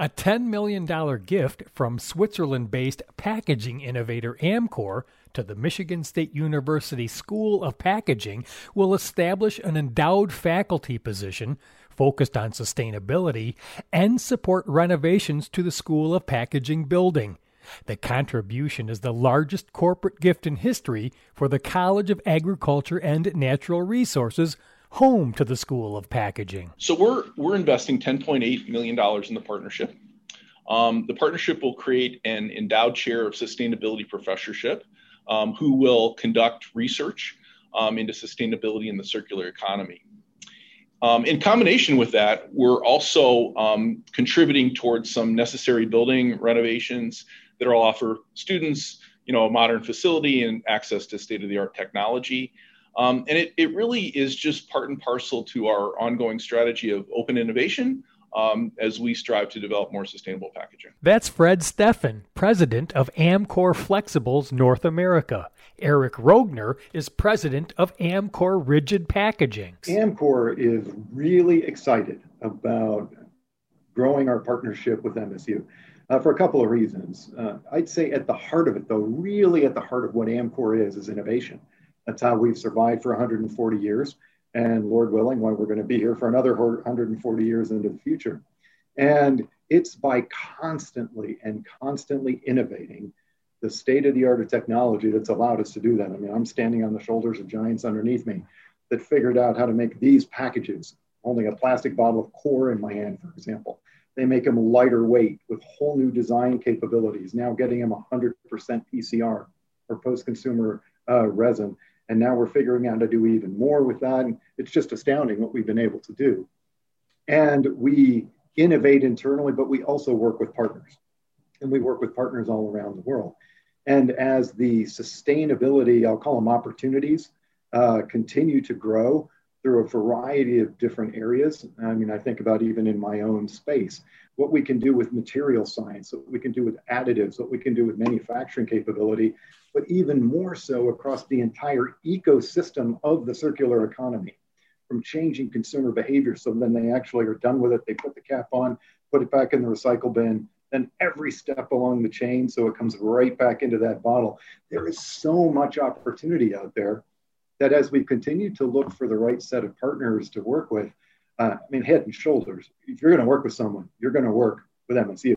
A $10 million gift from Switzerland based packaging innovator Amcor to the Michigan State University School of Packaging will establish an endowed faculty position focused on sustainability and support renovations to the School of Packaging building. The contribution is the largest corporate gift in history for the College of Agriculture and Natural Resources home to the School of Packaging. So we're we're investing 10.8 million dollars in the partnership. Um, the partnership will create an endowed chair of sustainability professorship, um, who will conduct research um, into sustainability in the circular economy. Um, in combination with that, we're also um, contributing towards some necessary building renovations that will offer students, you know, a modern facility and access to state-of-the-art technology. Um, and it, it really is just part and parcel to our ongoing strategy of open innovation um, as we strive to develop more sustainable packaging. That's Fred Stephan, president of Amcor Flexibles North America. Eric Roegner is president of Amcor Rigid Packaging. Amcor is really excited about growing our partnership with MSU uh, for a couple of reasons. Uh, I'd say at the heart of it, though, really at the heart of what Amcor is, is innovation. That's how we've survived for 140 years. And Lord willing, why we're going to be here for another 140 years into the future. And it's by constantly and constantly innovating the state of the art of technology that's allowed us to do that. I mean, I'm standing on the shoulders of giants underneath me that figured out how to make these packages, holding a plastic bottle of core in my hand, for example. They make them lighter weight with whole new design capabilities, now getting them 100% PCR or post consumer uh, resin. And now we're figuring out how to do even more with that. And it's just astounding what we've been able to do. And we innovate internally, but we also work with partners. And we work with partners all around the world. And as the sustainability, I'll call them opportunities, uh, continue to grow through a variety of different areas. I mean, I think about even in my own space, what we can do with material science, what we can do with additives, what we can do with manufacturing capability but even more so across the entire ecosystem of the circular economy, from changing consumer behavior. So then they actually are done with it, they put the cap on, put it back in the recycle bin, then every step along the chain, so it comes right back into that bottle. There is so much opportunity out there that as we continue to look for the right set of partners to work with, uh, I mean, head and shoulders, if you're going to work with someone, you're going to work with MSU.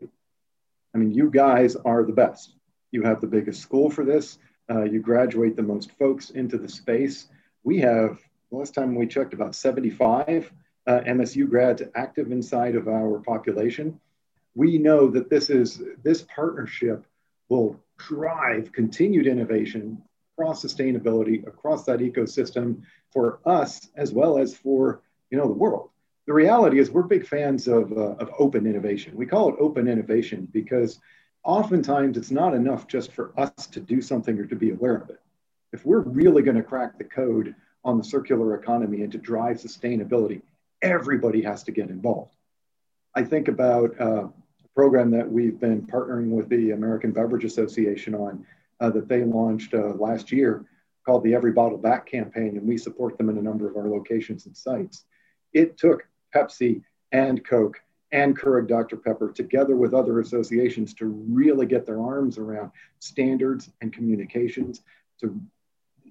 I mean, you guys are the best. You have the biggest school for this. Uh, you graduate the most folks into the space. We have, last time we checked, about 75 uh, MSU grads active inside of our population. We know that this is this partnership will drive continued innovation across sustainability across that ecosystem for us as well as for you know the world. The reality is we're big fans of, uh, of open innovation. We call it open innovation because oftentimes it's not enough just for us to do something or to be aware of it. If we're really going to crack the code on the circular economy and to drive sustainability, everybody has to get involved. I think about uh, a program that we've been partnering with the American Beverage Association on that they launched uh, last year called the Every Bottle Back campaign, and we support them in a number of our locations and sites. It took Pepsi and Coke and Keurig Dr. Pepper, together with other associations, to really get their arms around standards and communications to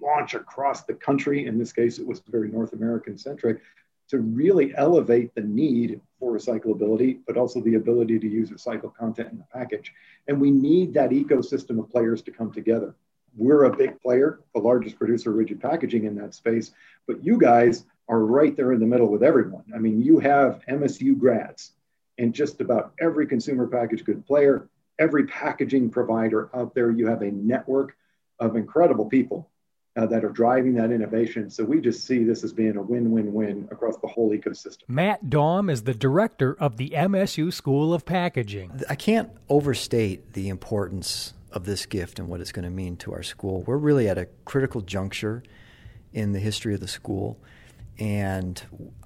launch across the country. In this case, it was very North American centric to really elevate the need for recyclability, but also the ability to use recycled content in the package. And we need that ecosystem of players to come together. We're a big player, the largest producer of rigid packaging in that space, but you guys are right there in the middle with everyone. I mean, you have MSU grads and just about every consumer package good player, every packaging provider out there, you have a network of incredible people uh, that are driving that innovation. So we just see this as being a win win win across the whole ecosystem. Matt Daum is the director of the MSU School of Packaging. I can't overstate the importance of this gift and what it's going to mean to our school. We're really at a critical juncture in the history of the school. And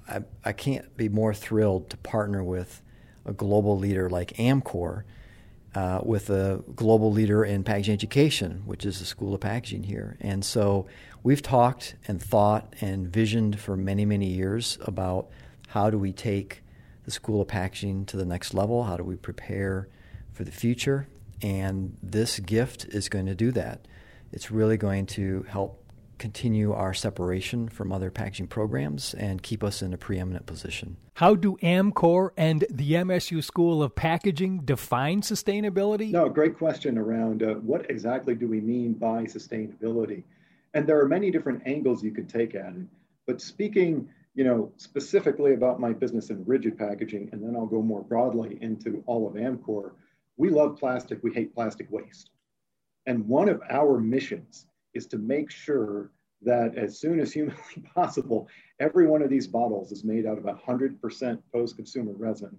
I, I can't be more thrilled to partner with a global leader like Amcor uh, with a global leader in packaging education, which is the School of Packaging here. And so we've talked and thought and visioned for many, many years about how do we take the School of Packaging to the next level? How do we prepare for the future? And this gift is going to do that. It's really going to help continue our separation from other packaging programs and keep us in a preeminent position. How do AMCOR and the MSU School of Packaging define sustainability? No, great question around uh, what exactly do we mean by sustainability? And there are many different angles you could take at it. But speaking, you know, specifically about my business in rigid packaging, and then I'll go more broadly into all of AMCOR, we love plastic, we hate plastic waste. And one of our missions is to make sure that as soon as humanly possible, every one of these bottles is made out of 100% post-consumer resin.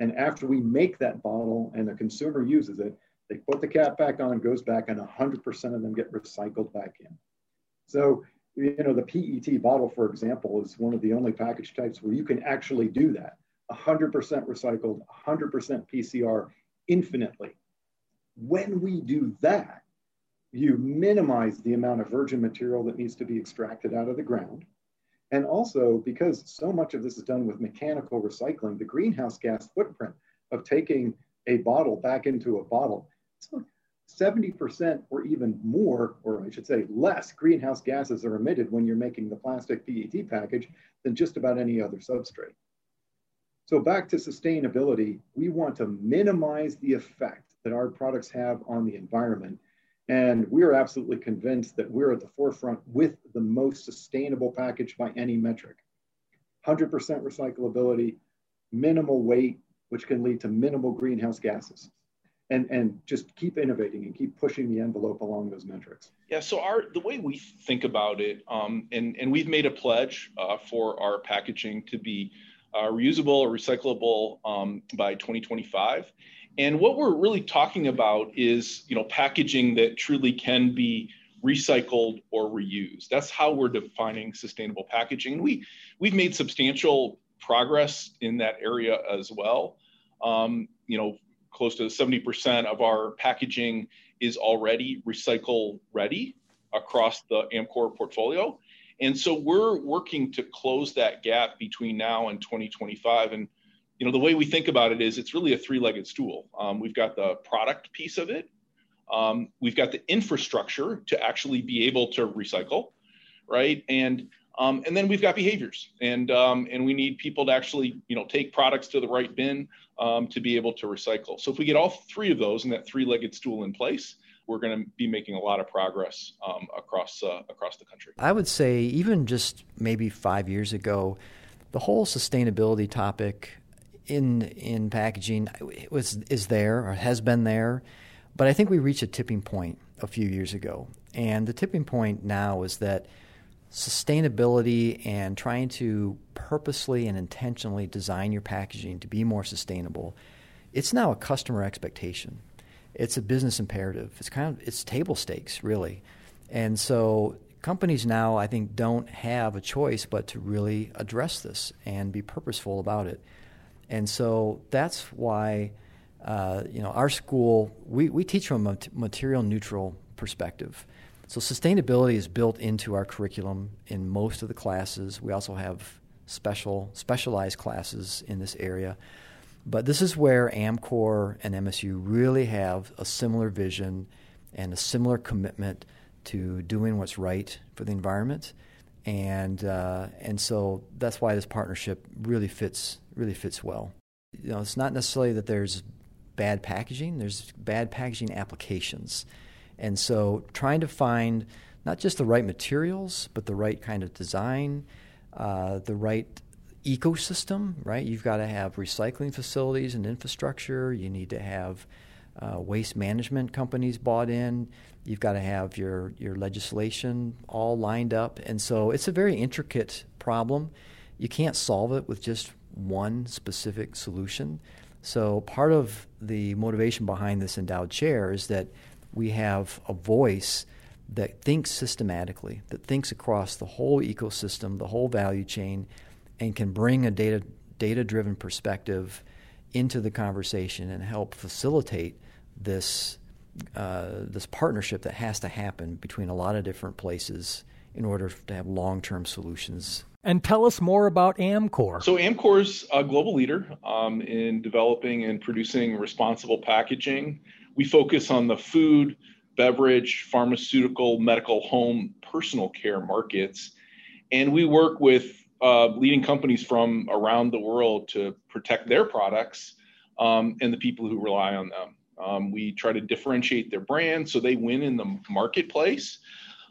And after we make that bottle and the consumer uses it, they put the cap back on, goes back, and 100% of them get recycled back in. So, you know, the PET bottle, for example, is one of the only package types where you can actually do that. 100% recycled, 100% PCR infinitely. When we do that, you minimize the amount of virgin material that needs to be extracted out of the ground. And also, because so much of this is done with mechanical recycling, the greenhouse gas footprint of taking a bottle back into a bottle, 70% or even more, or I should say less, greenhouse gases are emitted when you're making the plastic PET package than just about any other substrate. So back to sustainability, we want to minimize the effect that our products have on the environment and we are absolutely convinced that we're at the forefront with the most sustainable package by any metric. 100% recyclability, minimal weight, which can lead to minimal greenhouse gases. And, and just keep innovating and keep pushing the envelope along those metrics. Yeah, so our the way we think about it, um, and, and we've made a pledge uh, for our packaging to be uh, reusable or recyclable um, by 2025. And what we're really talking about is, you know, packaging that truly can be recycled or reused. That's how we're defining sustainable packaging. We we've made substantial progress in that area as well. Um, you know, close to 70% of our packaging is already recycle ready across the Amcor portfolio. And so we're working to close that gap between now and 2025. And you know the way we think about it is it's really a three-legged stool. Um, we've got the product piece of it. Um, we've got the infrastructure to actually be able to recycle right? And um, and then we've got behaviors. And um, and we need people to actually you know take products to the right bin um, to be able to recycle. So if we get all three of those in that three-legged stool in place we're going to be making a lot of progress um, across uh, across the country. I would say even just maybe five years ago the whole sustainability topic in in packaging was is there or has been there, but I think we reached a tipping point a few years ago, and the tipping point now is that sustainability and trying to purposely and intentionally design your packaging to be more sustainable it's now a customer expectation. It's a business imperative. It's kind of it's table stakes really. And so companies now i think don't have a choice but to really address this and be purposeful about it and so that's why, uh, you know, our school, we, we teach from a material neutral perspective. So sustainability is built into our curriculum in most of the classes. We also have special specialized classes in this area. But this is where AMCOR and MSU really have a similar vision and a similar commitment to doing what's right for the environment. And, uh, and so that's why this partnership really fits really fits well. You know, it's not necessarily that there's bad packaging, there's bad packaging applications. And so trying to find not just the right materials, but the right kind of design, uh, the right ecosystem, right? You've got to have recycling facilities and infrastructure. You need to have uh, waste management companies bought in. You've got to have your, your legislation all lined up. And so it's a very intricate problem. You can't solve it with just one specific solution. So, part of the motivation behind this endowed chair is that we have a voice that thinks systematically, that thinks across the whole ecosystem, the whole value chain, and can bring a data data driven perspective into the conversation and help facilitate this uh, this partnership that has to happen between a lot of different places in order to have long term solutions And tell us more about Amcor. So, Amcor is a global leader um, in developing and producing responsible packaging. We focus on the food, beverage, pharmaceutical, medical, home, personal care markets. And we work with uh, leading companies from around the world to protect their products um, and the people who rely on them. Um, we try to differentiate their brand so they win in the marketplace.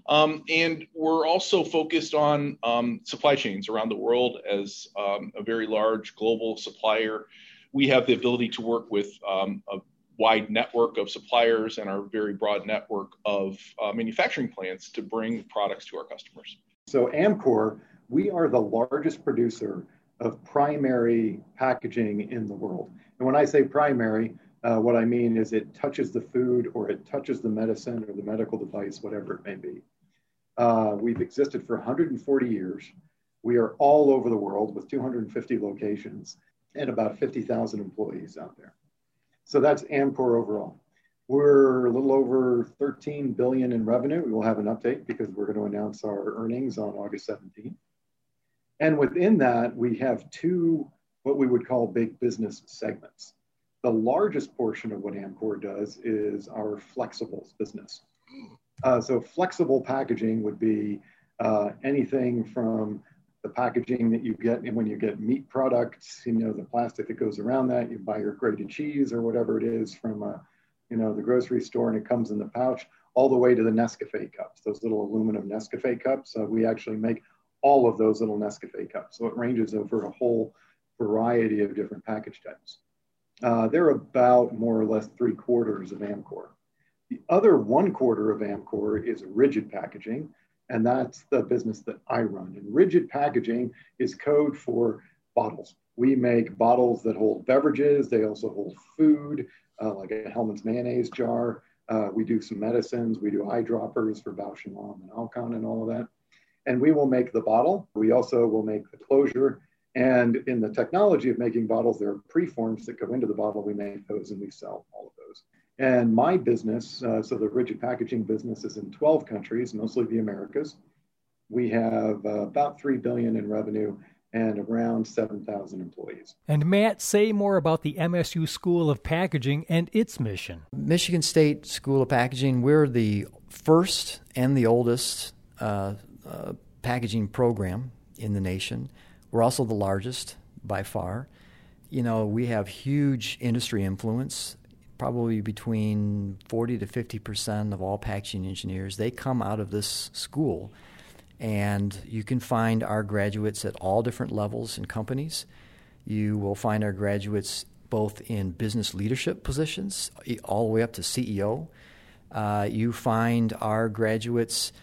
Um, and we're also focused on um, supply chains around the world as um, a very large global supplier. We have the ability to work with um, a wide network of suppliers and our very broad network of uh, manufacturing plants to bring products to our customers. So, Amcor, we are the largest producer of primary packaging in the world. And when I say primary, uh, what I mean is it touches the food or it touches the medicine or the medical device, whatever it may be. Uh, we've existed for 140 years. We are all over the world with 250 locations and about 50,000 employees out there. So that's Amcor overall. We're a little over 13 billion in revenue. We will have an update because we're going to announce our earnings on August 17th. And within that, we have two what we would call big business segments. The largest portion of what Amcor does is our flexibles business. Uh, so flexible packaging would be uh, anything from the packaging that you get when you get meat products, you know, the plastic that goes around that, you buy your grated cheese or whatever it is from, uh, you know, the grocery store and it comes in the pouch, all the way to the Nescafe cups, those little aluminum Nescafe cups. Uh, we actually make all of those little Nescafe cups. So it ranges over a whole variety of different package types. Uh, they're about more or less three quarters of Amcor. The other one quarter of Amcor is rigid packaging, and that's the business that I run. And rigid packaging is code for bottles. We make bottles that hold beverages, they also hold food, uh, like a Hellmann's mayonnaise jar. Uh, we do some medicines, we do eyedroppers for Bausch and Lomb and Alcon and all of that. And we will make the bottle. We also will make the closure. And in the technology of making bottles, there are preforms that go into the bottle. We make those and we sell all of those. And my business, uh, so the rigid packaging business is in 12 countries, mostly the Americas. We have uh, about 3 billion in revenue and around 7,000 employees. And Matt, say more about the MSU School of Packaging and its mission. Michigan State School of Packaging, we're the first and the oldest uh, uh packaging program in the nation. We're also the largest by far. You know, we have huge industry influence probably between 40 to 50 percent of all packaging engineers. They come out of this school and you can find our graduates at all different levels in companies. You will find our graduates both in business leadership positions all the way up to ceo uh, you find our graduates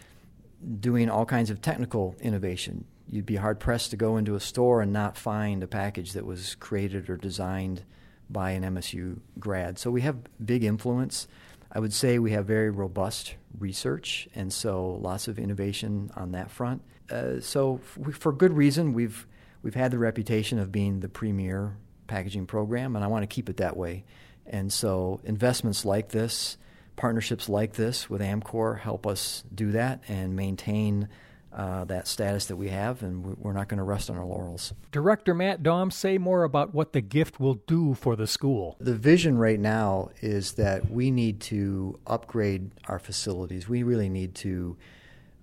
doing all kinds of technical innovation you'd be hard pressed to go into a store and not find a package that was created or designed by an MSU grad. So we have big influence. I would say we have very robust research, and so lots of innovation on that front. Uh, so for good reason, we've we've had the reputation of being the premier packaging program, and I want to keep it that way. And so investments like this, partnerships like this with Amcor help us do that and maintain uh, that status that we have, and we're not going to rest on our laurels. Director Matt Daum, say more about what the gift will do for the school. The vision right now is that we need to upgrade our facilities. We really need to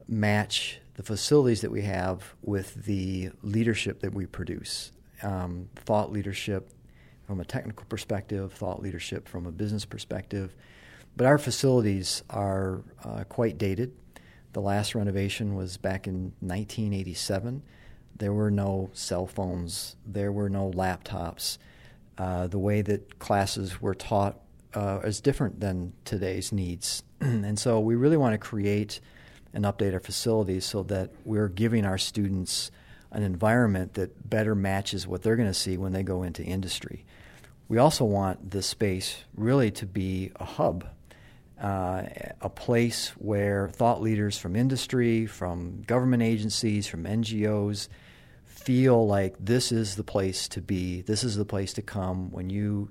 match the facilities that we have with the leadership that we produce. Um, thought leadership from a technical perspective, thought leadership from a business perspective. But our facilities are uh, quite dated. The last renovation was back in 1987. There were no cell phones, there were no laptops. Uh, the way that classes were taught uh, is different than today's needs. and so we really want to create and update our facilities so that we're giving our students an environment that better matches what they're going to see when they go into industry. We also want this space really to be a hub uh, a place where thought leaders from industry, from government agencies, from NGOs feel like this is the place to be, this is the place to come when you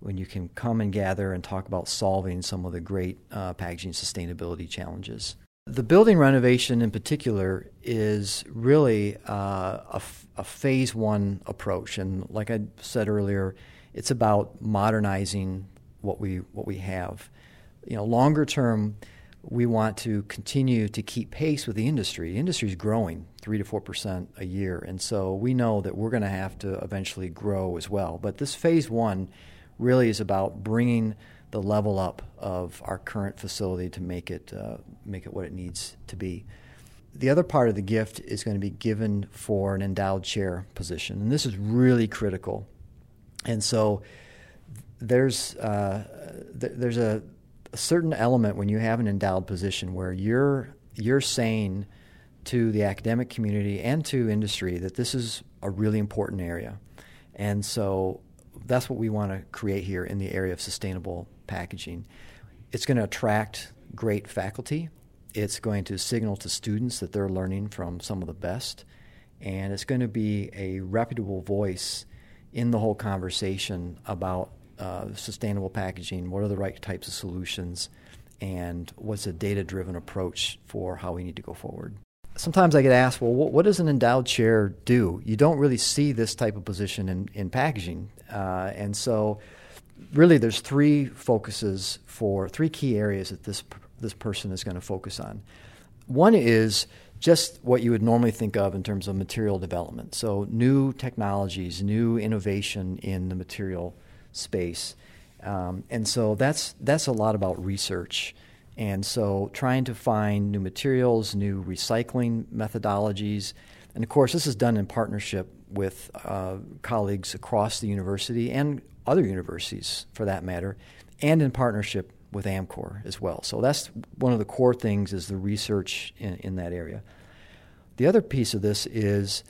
when you can come and gather and talk about solving some of the great uh, packaging sustainability challenges. The building renovation in particular is really uh, a, a phase one approach. And like I said earlier, it's about modernizing what we, what we have. You know, longer term, we want to continue to keep pace with the industry. The industry is growing three to four percent a year, and so we know that we're going to have to eventually grow as well. But this phase one really is about bringing the level up of our current facility to make it uh, make it what it needs to be. The other part of the gift is going to be given for an endowed chair position, and this is really critical. And so there's uh, th- there's a a certain element when you have an endowed position where you're you're saying to the academic community and to industry that this is a really important area. And so that's what we want to create here in the area of sustainable packaging. It's going to attract great faculty. It's going to signal to students that they're learning from some of the best. And it's going to be a reputable voice in the whole conversation about uh, sustainable packaging, what are the right types of solutions, and what's a data driven approach for how we need to go forward. Sometimes I get asked, well, what, what, does an endowed chair do? You don't really see this type of position in, in packaging. Uh, and so, really, there's three focuses for three key areas that this, this person is going to focus on. One is just what you would normally think of in terms of material development. So, new technologies, new innovation in the material space. Um, and so that's that's a lot about research. And so trying to find new materials, new recycling methodologies, and of course this is done in partnership with uh, colleagues across the university and other universities for that matter, and in partnership with Amcor as well. So that's one of the core things is the research in, in that area. The other piece of this is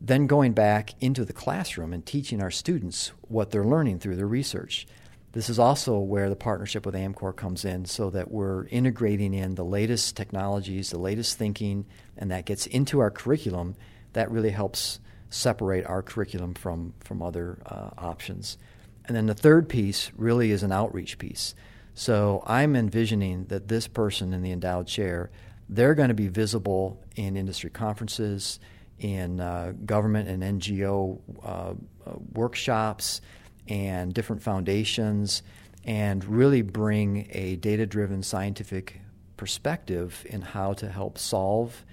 then going back into the classroom and teaching our students what they're learning through their research. This is also where the partnership with Amcor comes in so that we're integrating in the latest technologies, the latest thinking, and that gets into our curriculum. That really helps separate our curriculum from, from other uh, options. And then the third piece really is an outreach piece. So I'm envisioning that this person in the endowed chair, they're going to be visible in industry conferences in uh, government and NGO uh, uh, workshops and different foundations and really bring a data driven scientific perspective in how to help solve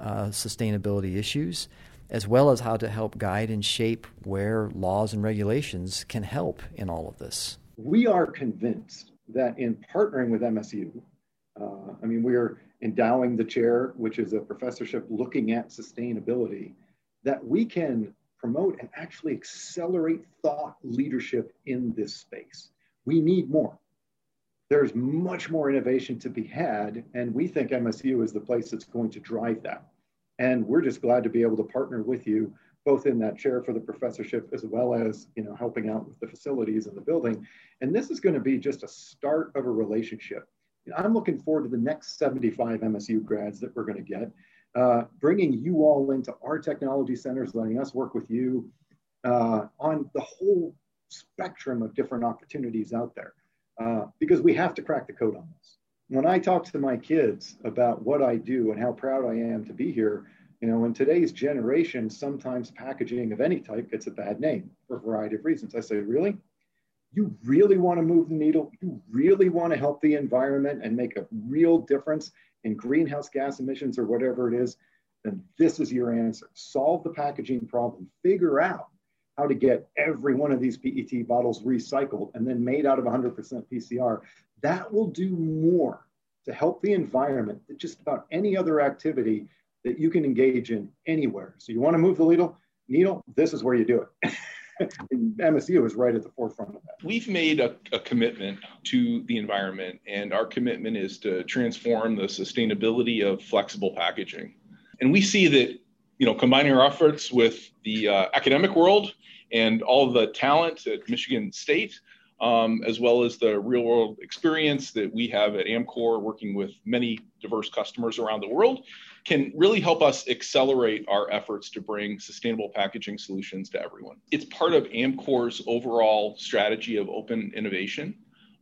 uh, sustainability issues, as well as how to help guide and shape where laws and regulations can help in all of this. We are convinced that in partnering with MSU, uh, I mean, we're endowing the chair, which is a professorship looking at sustainability, that we can promote and actually accelerate thought leadership in this space. We need more. There's much more innovation to be had, and we think MSU is the place that's going to drive that. And we're just glad to be able to partner with you both in that chair for the professorship as well as you know helping out with the facilities and the building and this is going to be just a start of a relationship I'm looking forward to the next 75 MSU grads that we're going to get, uh, bringing you all into our technology centers, letting us work with you uh, on the whole spectrum of different opportunities out there, uh, because we have to crack the code on this. When I talk to my kids about what I do and how proud I am to be here, you know, in today's generation, sometimes packaging of any type gets a bad name for a variety of reasons. I say, really? You really want to move the needle, you really want to help the environment and make a real difference in greenhouse gas emissions or whatever it is, then this is your answer. Solve the packaging problem, figure out how to get every one of these PET bottles recycled and then made out of 100% PCR. That will do more to help the environment than just about any other activity that you can engage in anywhere. So you want to move the needle, needle, this is where you do it. MSU is right at the forefront of that. We've made a, a, commitment to the environment, and our commitment is to transform the sustainability of flexible packaging. And we see that, you know, combining our efforts with the uh, academic world and all the talent at Michigan State, um, as well as the real world experience that we have at Amcor working with many diverse customers around the world, can really help us accelerate our efforts to bring sustainable packaging solutions to everyone. It's part of Amcor's overall strategy of open innovation.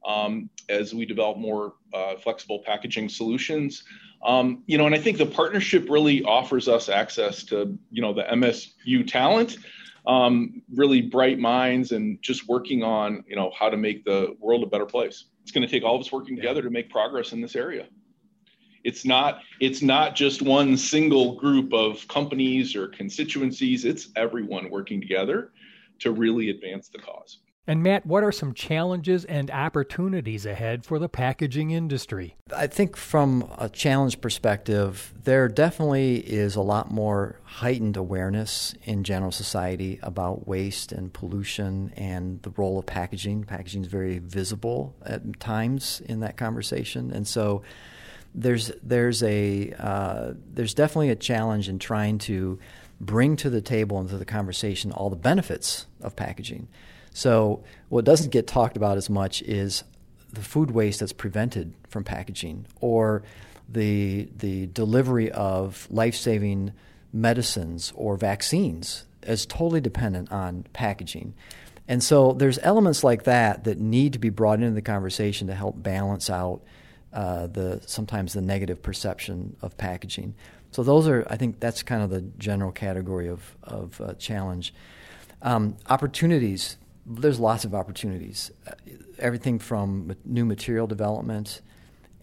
Um, as we develop more uh, flexible packaging solutions, Um, you know, and I think the partnership really offers us access to, you know, the MSU talent, um, really bright minds, and just working on, you know, how to make the world a better place. It's going to take all of us working together to make progress in this area. It's not it's not just one single group of companies or constituencies. It's everyone working together to really advance the cause. And Matt, what are some challenges and opportunities ahead for the packaging industry? I think from a challenge perspective, there definitely is a lot more heightened awareness in general society about waste and pollution and the role of packaging. Packaging is very visible at times in that conversation, and so there's there's a uh, there's definitely a challenge in trying to bring to the table and to the conversation all the benefits of packaging. So, what doesn't get talked about as much is the food waste that's prevented from packaging or the, the delivery of life saving medicines or vaccines is totally dependent on packaging. And so there's elements like that that need to be brought into the conversation to help balance out uh, the sometimes the negative perception of packaging. So those are, I think, that's kind of the general category of of uh, challenge. Um, opportunities there's lots of opportunities. Uh, everything from new material development,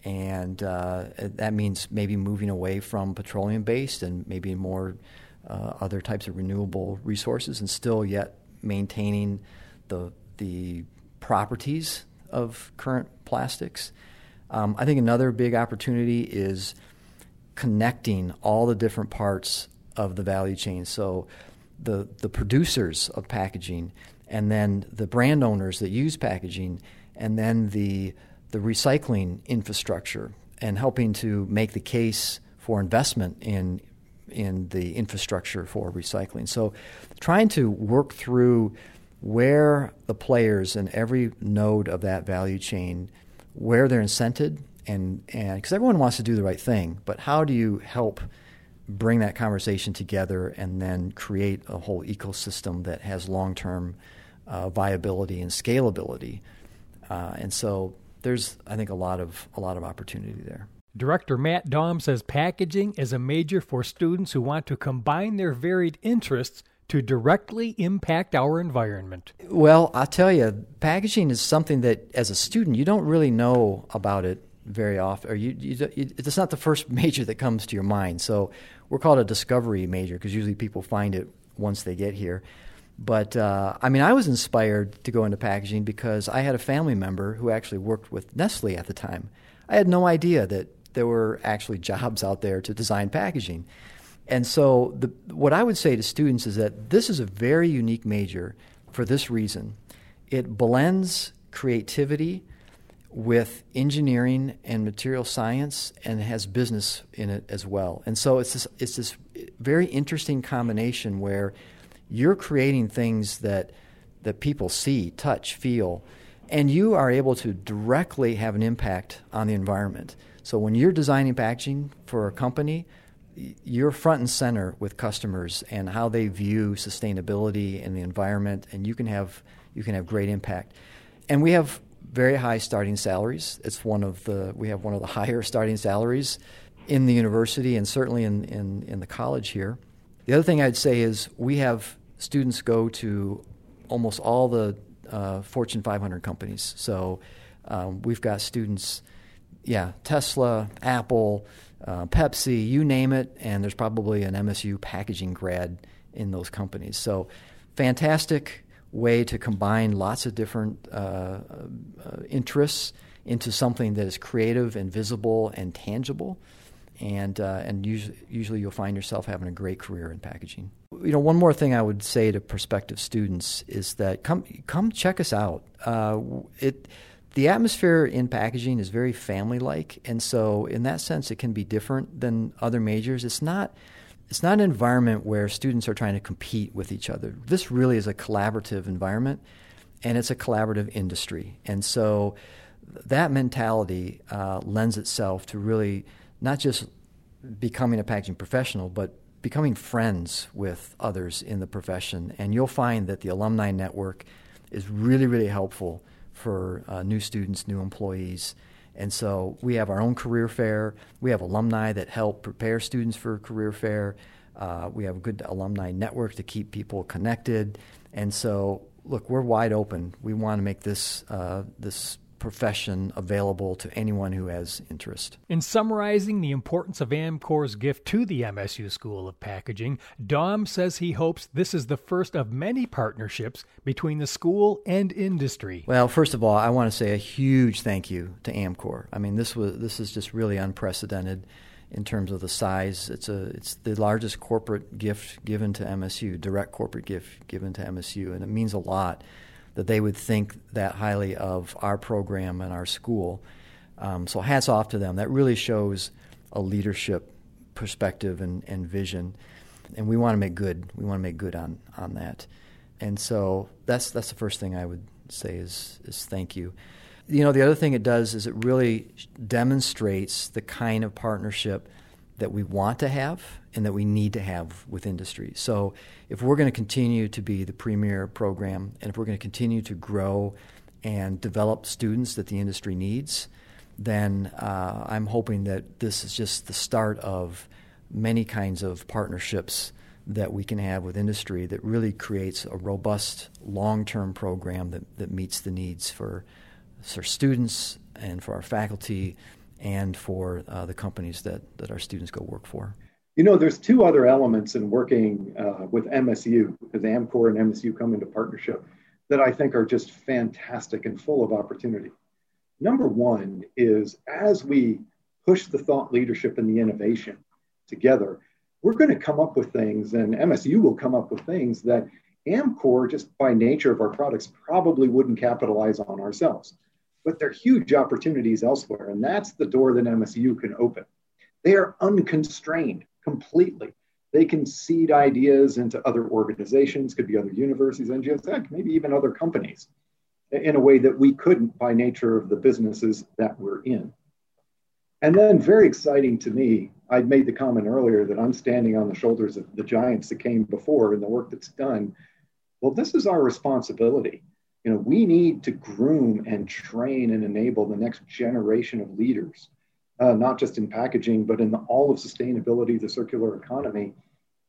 and uh, that means maybe moving away from petroleum based and maybe more uh, other types of renewable resources, and still yet maintaining the the properties of current plastics. Um, I think another big opportunity is connecting all the different parts of the value chain. So the the producers of packaging and then the brand owners that use packaging, and then the the recycling infrastructure, and helping to make the case for investment in in the infrastructure for recycling. So, trying to work through where the players in every node of that value chain, where they're incented, and and because everyone wants to do the right thing, but how do you help bring that conversation together and then create a whole ecosystem that has long term uh, viability and scalability. Uh, and so there's, I think, a lot of a lot of opportunity there. Director Matt Daum says packaging is a major for students who want to combine their varied interests to directly impact our environment. Well, I'll tell you, packaging is something that, as a student, you don't really know about it very often, or you, you, it's not the first major that comes to your mind. So we're called a discovery major because usually people find it once they get here. But uh, I mean, I was inspired to go into packaging because I had a family member who actually worked with Nestle at the time. I had no idea that there were actually jobs out there to design packaging. And so, the, what I would say to students is that this is a very unique major for this reason it blends creativity with engineering and material science and has business in it as well. And so, it's this, it's this very interesting combination where you're creating things that that people see, touch, feel, and you are able to directly have an impact on the environment. So when you're designing packaging for a company, you're front and center with customers and how they view sustainability and the environment, and you can have you can have great impact. And we have very high starting salaries. It's one of the we have one of the higher starting salaries in the university and certainly in, in, in the college here. The other thing I'd say is we have students go to almost all the uh, Fortune 500 companies. So um, we've got students, yeah, Tesla, Apple, uh, Pepsi, you name it, and there's probably an MSU packaging grad in those companies. So fantastic way to combine lots of different uh, uh interests into something that is creative and visible and tangible and uh, and usually, usually you'll find yourself having a great career in packaging. You know, one more thing I would say to prospective students is that come come check us out. Uh, it the atmosphere in packaging is very family like, and so in that sense, it can be different than other majors. It's not. It's not an environment where students are trying to compete with each other. This really is a collaborative environment, and it's a collaborative industry. And so that mentality uh, lends itself to really not just becoming a packaging professional, but becoming friends with others in the profession. And you'll find that the alumni network is really, really helpful for uh, new students, new employees, And so we have our own career fair. We have alumni that help prepare students for career fair. Uh, we have a good alumni network to keep people connected. And so, look, we're wide open. We want to make this uh, this profession available to anyone who has interest. In summarizing the importance of Amcor's gift to the MSU School of Packaging, Daum says he hopes this is the first of many partnerships between the school and industry. Well, first of all, I want to say a huge thank you to Amcor. I mean, this was this is just really unprecedented in terms of the size. It's a it's the largest corporate gift given to MSU, direct corporate gift given to MSU, and it means a lot that they would think that highly of our program and our school. Um, so hats off to them. That really shows a leadership perspective and, and vision, and we want to make good. We want to make good on on that. And so that's that's the first thing I would say is is thank you. You know, the other thing it does is it really demonstrates the kind of partnership that we want to have and that we need to have with industry. So, if we're going to continue to be the premier program and if we're going to continue to grow and develop students that the industry needs, then uh, I'm hoping that this is just the start of many kinds of partnerships that we can have with industry that really creates a robust long term program that, that meets the needs for, for students and for our faculty and for uh, the companies that, that our students go work for. You know, there's two other elements in working uh, with MSU, because Amcor and MSU come into partnership, that I think are just fantastic and full of opportunity. Number one is as we push the thought leadership and the innovation together, we're going to come up with things, and MSU will come up with things that Amcor, just by nature of our products, probably wouldn't capitalize on ourselves but there are huge opportunities elsewhere. And that's the door that MSU can open. They are unconstrained completely. They can seed ideas into other organizations, could be other universities, NGOs, maybe even other companies in a way that we couldn't by nature of the businesses that we're in. And then, very exciting to me, I made the comment earlier that I'm standing on the shoulders of the giants that came before and the work that's done. Well, this is our responsibility you know, we need to groom and train and enable the next generation of leaders, uh, not just in packaging, but in the, all of sustainability, the circular economy.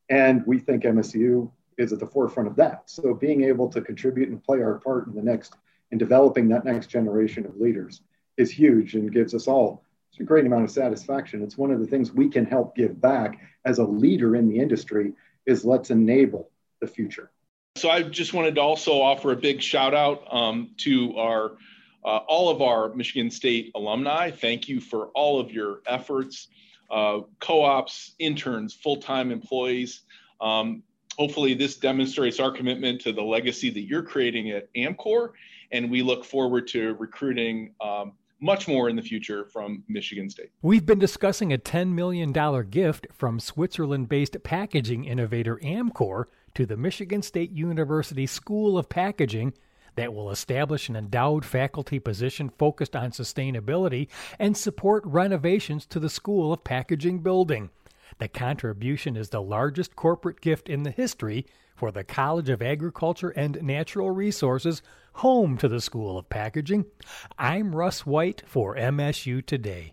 And we think MSU is at the forefront of that. So being able to contribute and play our part in the next, in developing that next generation of leaders is huge and gives us all a great amount of satisfaction. It's one of the things we can help give back as a leader in the industry is let's enable the future. So I just wanted to also offer a big shout out um, to our uh, all of our Michigan State alumni. Thank you for all of your efforts, uh, co-ops, interns, full-time employees. Um, hopefully, this demonstrates our commitment to the legacy that you're creating at Amcor, and we look forward to recruiting. Um, much more in the future from Michigan State. We've been discussing a $10 million gift from Switzerland based packaging innovator Amcor to the Michigan State University School of Packaging that will establish an endowed faculty position focused on sustainability and support renovations to the School of Packaging building. The contribution is the largest corporate gift in the history for the College of Agriculture and Natural Resources, home to the School of Packaging. I'm Russ White for MSU Today.